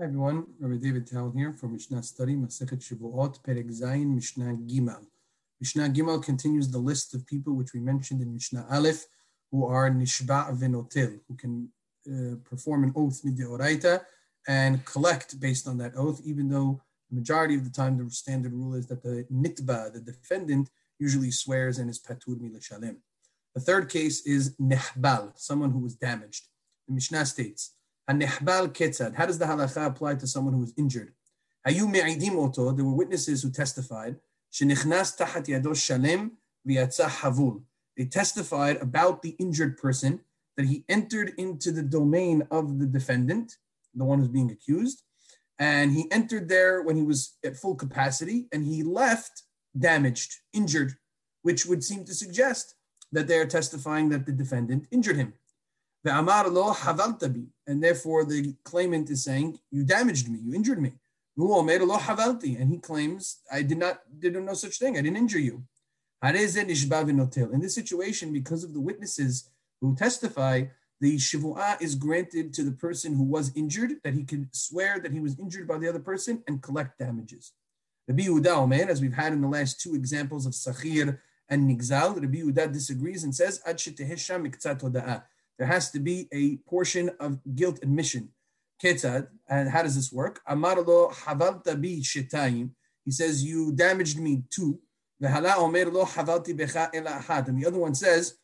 Hi everyone, Rabbi David Tal here from Mishnah Study, Masechet Shavuot, Perek Zayin, Mishnah Gimel. Mishnah Gimel continues the list of people which we mentioned in Mishnah Aleph, who are Nishba Venotel, who can uh, perform an oath mideoraita and collect based on that oath, even though the majority of the time the standard rule is that the nitba, the defendant, usually swears and is patur milashalim. The third case is nehbal, someone who was damaged. The Mishnah states, Nehbal ketzad. How does the halacha apply to someone who was injured? Hayu me'idim oto. There were witnesses who testified. Shenichnas tahat yado shalem havul. They testified about the injured person that he entered into the domain of the defendant, the one who's being accused, and he entered there when he was at full capacity, and he left damaged, injured, which would seem to suggest that they are testifying that the defendant injured him. The Amar lo havaltabi, and therefore the claimant is saying, "You damaged me, you injured me." havalti, and he claims, "I did not, did no such thing. I didn't injure you." In this situation, because of the witnesses who testify, the shivu'ah is granted to the person who was injured, that he can swear that he was injured by the other person and collect damages. Rabbi Yehuda Omer, as we've had in the last two examples of Sachir and Nigzal, Rabbi Yehuda disagrees and says, Ad there has to be a portion of guilt admission. Ketzad, and how does this work? Amarlo havalta bi shetayim. He says, You damaged me too. And the other one says,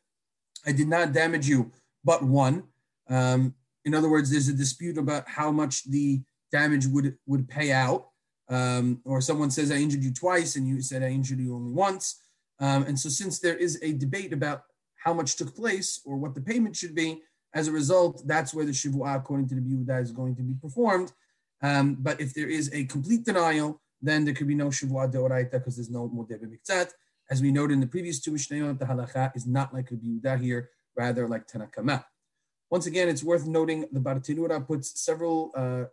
I did not damage you but one. Um, in other words, there's a dispute about how much the damage would, would pay out. Um, or someone says, I injured you twice, and you said, I injured you only once. Um, and so, since there is a debate about how much took place or what the payment should be. As a result, that's where the shivu'ah, according to Rabbi Yehuda, is going to be performed. Um, but if there is a complete denial, then there could be no shivu'ah deoraita because there's no modeh b'miktzat. As we noted in the previous two Mishnayot, the halacha is not like Rabbi Yehuda here, rather like Tanna Kamma. Once again, it's worth noting the Bartenura puts several uh,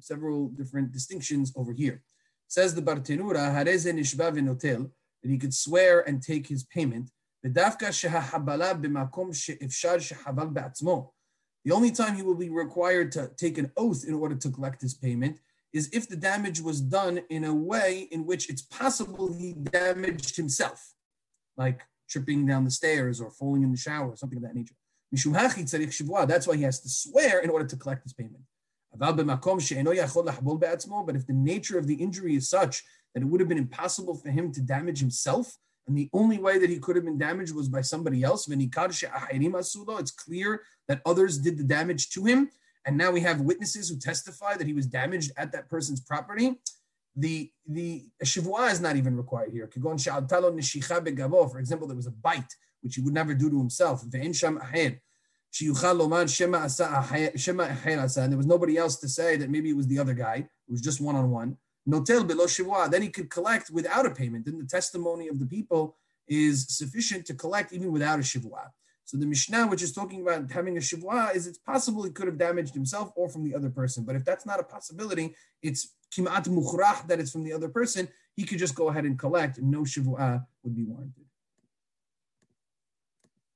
several different distinctions over here. Says the Bartenura, that he could swear and take his payment ודווקא שהחבלה במקום שאפשר שחבל בעצמו. The only time he will be required to take an oath in order to collect his payment is if the damage was done in a way in which it's possible he damaged himself, like tripping down the stairs or falling in the shower, or something of that nature. That's why he has to swear in order to collect his payment. But if the nature of the injury is such that it would have been impossible for him to damage himself, and the only way that he could have been damaged was by somebody else. It's clear that others did the damage to him. And now we have witnesses who testify that he was damaged at that person's property. The the shivua is not even required here. For example, there was a bite, which he would never do to himself. And there was nobody else to say that maybe it was the other guy. It was just one on one. Notel b'lo shivua, then he could collect without a payment. Then the testimony of the people is sufficient to collect even without a shivua. So the Mishnah, which is talking about having a shivua, is it's possible he could have damaged himself or from the other person. But if that's not a possibility, it's kimat mukhrah that it's from the other person. He could just go ahead and collect. No shivua would be warranted.